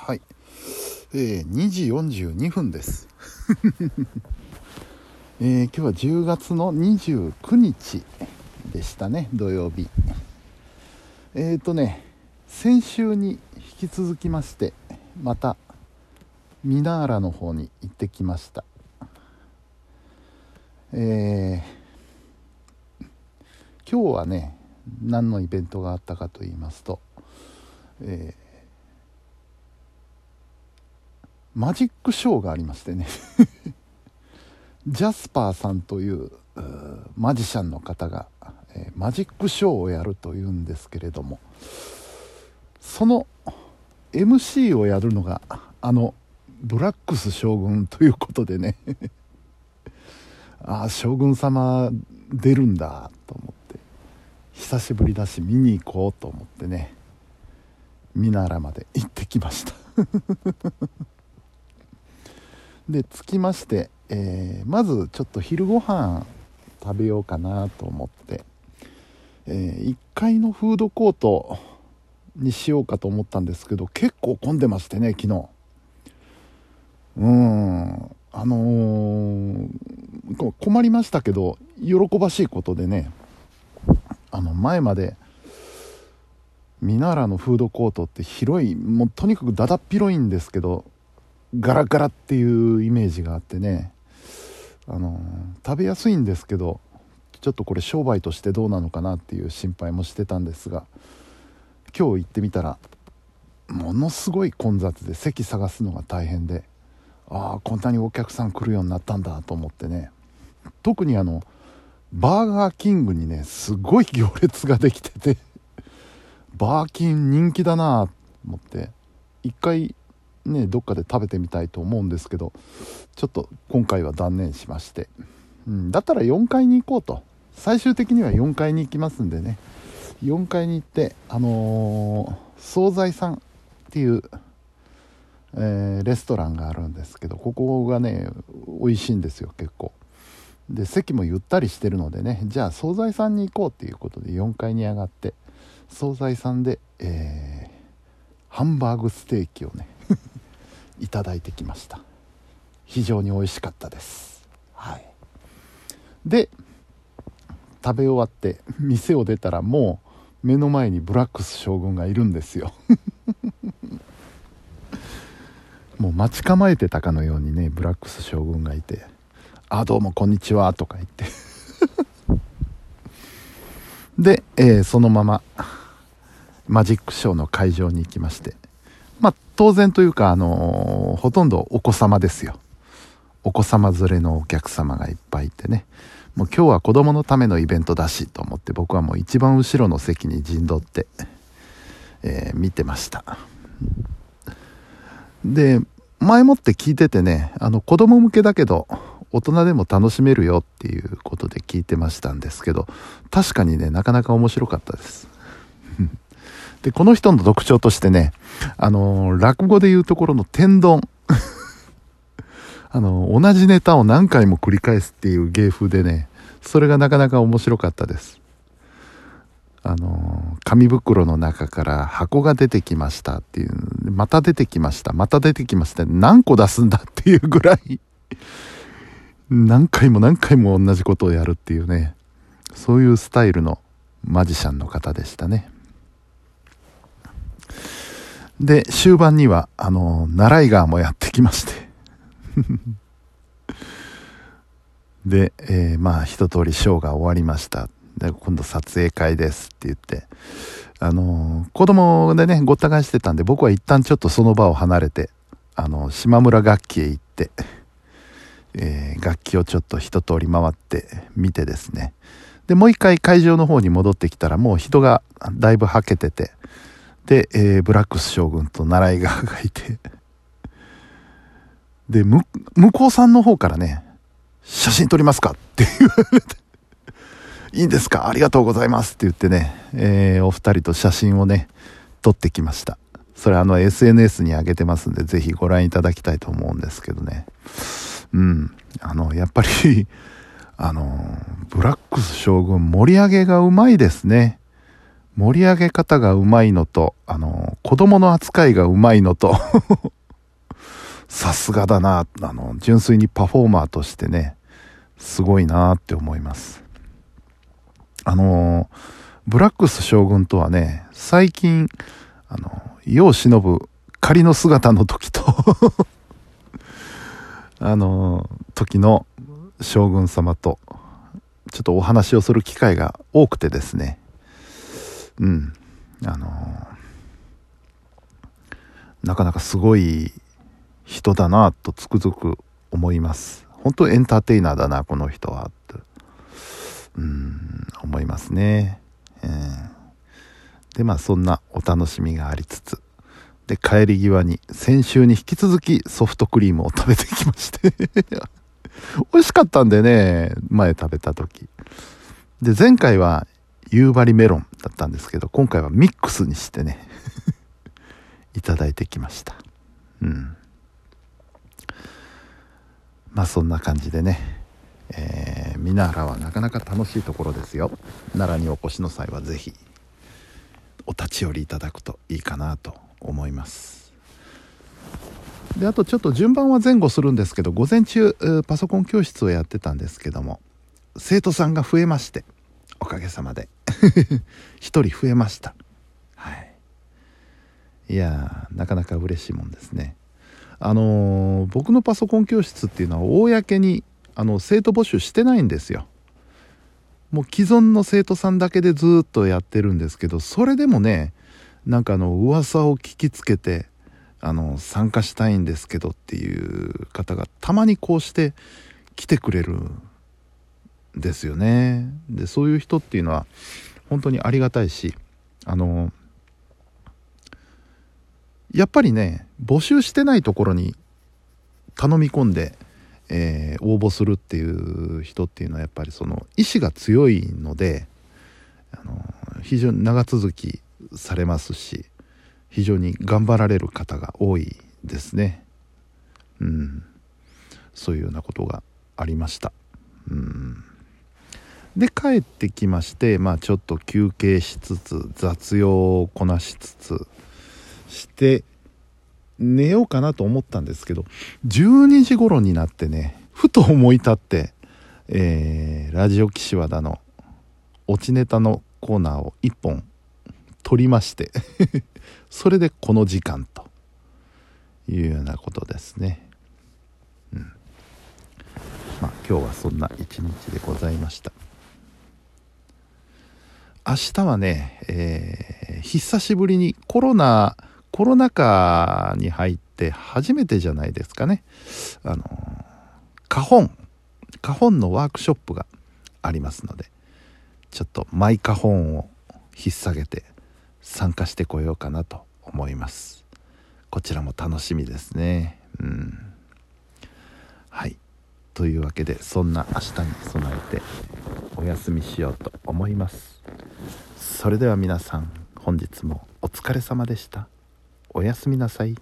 はい。えー、2時42分です。えー、今日は10月の29日でしたね、土曜日。えーとね、先週に引き続きまして、また、ミナーラの方に行ってきました。えー、今日はね、何のイベントがあったかと言いますと、えーマジックショーがありましてね。ジャスパーさんというマジシャンの方が、えーマジックショーをやるというんですけれどもその MC をやるのがあのブラックス将軍ということでね。ああ将軍様出るんだと思って久しぶりだし見に行こうと思ってねミナラまで行ってきました。で着きまして、えーまずちょっと昼ご飯食べようかなと思って、え1階のフードコートにしようかと思ったんですけど結構混んでましてね昨日。うん。あのー困りましたけど喜ばしいことでねあの前までミナーラのフードコートって広いもうとにかくだだっ広いんですけどガラガラっていうイメージがあってね。あの食べやすいんですけどちょっとこれ商売としてどうなのかなっていう心配もしてたんですが今日行ってみたらものすごい混雑で席探すのが大変でああこんなにお客さん来るようになったんだと思ってね。特にあのバーガーキングにねすごい行列ができててバーキン人気だなと思って一回ねどっかで食べてみたいと思うんですけどちょっと今回は断念しまして、うん、だったら4階に行こうと。最終的には4階に行きますんでね。4階に行ってあのー惣菜さんっていう、えーレストランがあるんですけどここがね美味しいんですよ結構。で席もゆったりしてるのでねじゃあ惣菜さんに行こうっていうことで4階に上がって惣菜さんで、えーハンバーグステーキをねいただいてきました。非常に美味しかったです。はい。で食べ終わって店を出たらもう目の前にブラックス将軍がいるんですよ。もう待ち構えてたかのようにねブラックス将軍がいて「あどうもこんにちは」とか言って。で、えーそのままマジックショーの会場に行きまして。当然というかあのーほとんどお子様ですよ。お子様連れのお客様がいっぱいいてね。もう今日は子供のためのイベントだしと思って僕はもう一番後ろの席に陣取って、えー見てました。で前もって聞いててねあの子供向けだけど大人でも楽しめるよっていうことで聞いてましたんですけど確かにねなかなか面白かったです。でこの人の特徴としてねあの落語でいうところの天丼。あの同じネタを何回も繰り返すっていう芸風でねそれがなかなか面白かったです。あの紙袋の中から箱が出てきましたっていうまた出てきましたまた出てきました何個出すんだっていうぐらい何回も何回も同じことをやるっていうねそういうスタイルのマジシャンの方でしたね。で終盤にはあの習い川もやってきまして。で、えーまあ一通りショーが終わりました。で今度撮影会ですって言って。あのー子供でねごった返してたんで僕は一旦ちょっとその場を離れてあの島村楽器へ行って、えー楽器をちょっと一通り回って見てですね。でもう一回会場の方に戻ってきたらもう人がだいぶはけててで、えーブラックス将軍と習い川がいて。で向こうさんの方からね「写真撮りますか?」って言われて「いいんですか？ありがとうございます」って言ってね、えーお二人と写真をね撮ってきました。それあの SNS に上げてますんでぜひご覧いただきたいと思うんですけどね。うん。あのやっぱりあのブラックス将軍盛り上げがうまいですね。盛り上げ方がうまいのと、あの、子供の扱いがうまいのと、さすがだな、あの、純粋にパフォーマーとしてね、すごいなって思います。あの、ブラックス将軍とはね、最近、あの、世を忍ぶ仮の姿の時と あの、時の将軍様と、ちょっとお話をする機会が多くてですね、うん、あのなかなかすごい人だなとつくづく思います。本当エンターテイナーだな、この人は、って、うん、思いますね。えー、で、まあそんなお楽しみがありつつ、で、帰り際に先週に引き続きソフトクリームを食べてきまして 美味しかったんでね、前食べた時。で、前回は夕張メロンだったんですけど、今回はミックスにしてね いただいてきました。うん。まあそんな感じでね、えー、ミナーラはなかなか楽しいところですよ。奈良にお越しの際は是非お立ち寄りいただくといいかなと思います。であとちょっと順番は前後するんですけど午前中パソコン教室をやってたんですけども生徒さんが増えましておかげさまで 1人増えました。はい。いやなかなか嬉しいもんですね。あのー、僕のパソコン教室っていうのは公にあの生徒募集してないんですよ。もう既存の生徒さんだけでずっとやってるんですけどそれでもねなんかあの噂を聞きつけてあの参加したいんですけどっていう方がたまにこうして来てくれるんですよね。でそういう人っていうのは本当にありがたいしあのやっぱりね募集してないところに頼み込んで、えー、応募するっていう人っていうのはやっぱりその意志が強いのであの非常に長続きされますし非常に頑張られる方が多いですね。うん。そういうようなことがありました。うん。で帰ってきましてまあちょっと休憩しつつ雑用をこなしつつして寝ようかなと思ったんですけど12時頃になってねふと思い立って、えー、ラジオ岸和田の落ちネタのコーナーを1本撮りまして それでこの時間というようなことですね。うん。まあ今日はそんな一日でございました。明日はね、えー、久しぶりにコロナコロナ禍に入って初めてじゃないですかね。あの花本花本のワークショップがありますのでちょっとマイ花本を引っ提げて参加してこようかなと思います。こちらも楽しみですね。うん。はい。というわけでそんな明日に備えてお休みしようと思います。それでは皆さん本日もお疲れ様でした。おやすみなさい。